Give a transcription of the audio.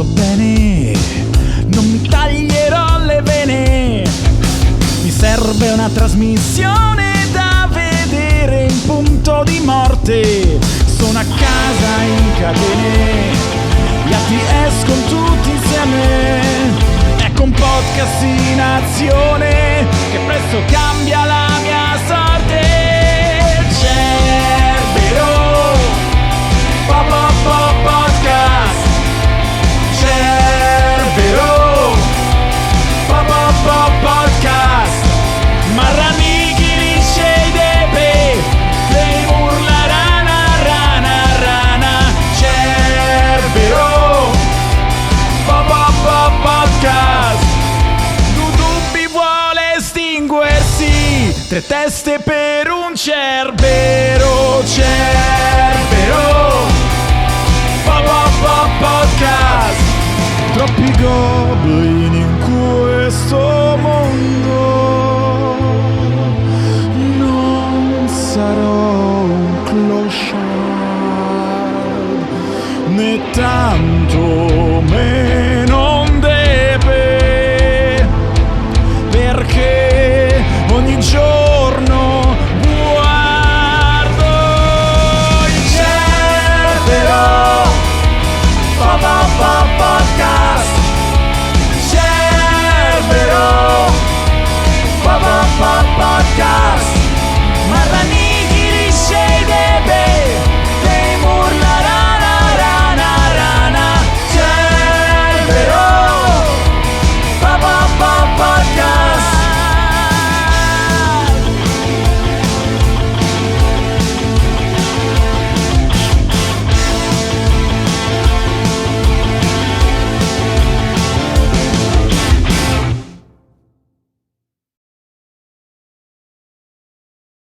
molto bene, non mi taglierò le vene. Mi serve una trasmissione da vedere in punto di morte. Sono a casa in catene. Tre teste per un cerbero, cerbero. Po po po podcast. Troppi goblin in questo mondo. Non sarò un clochard né tanto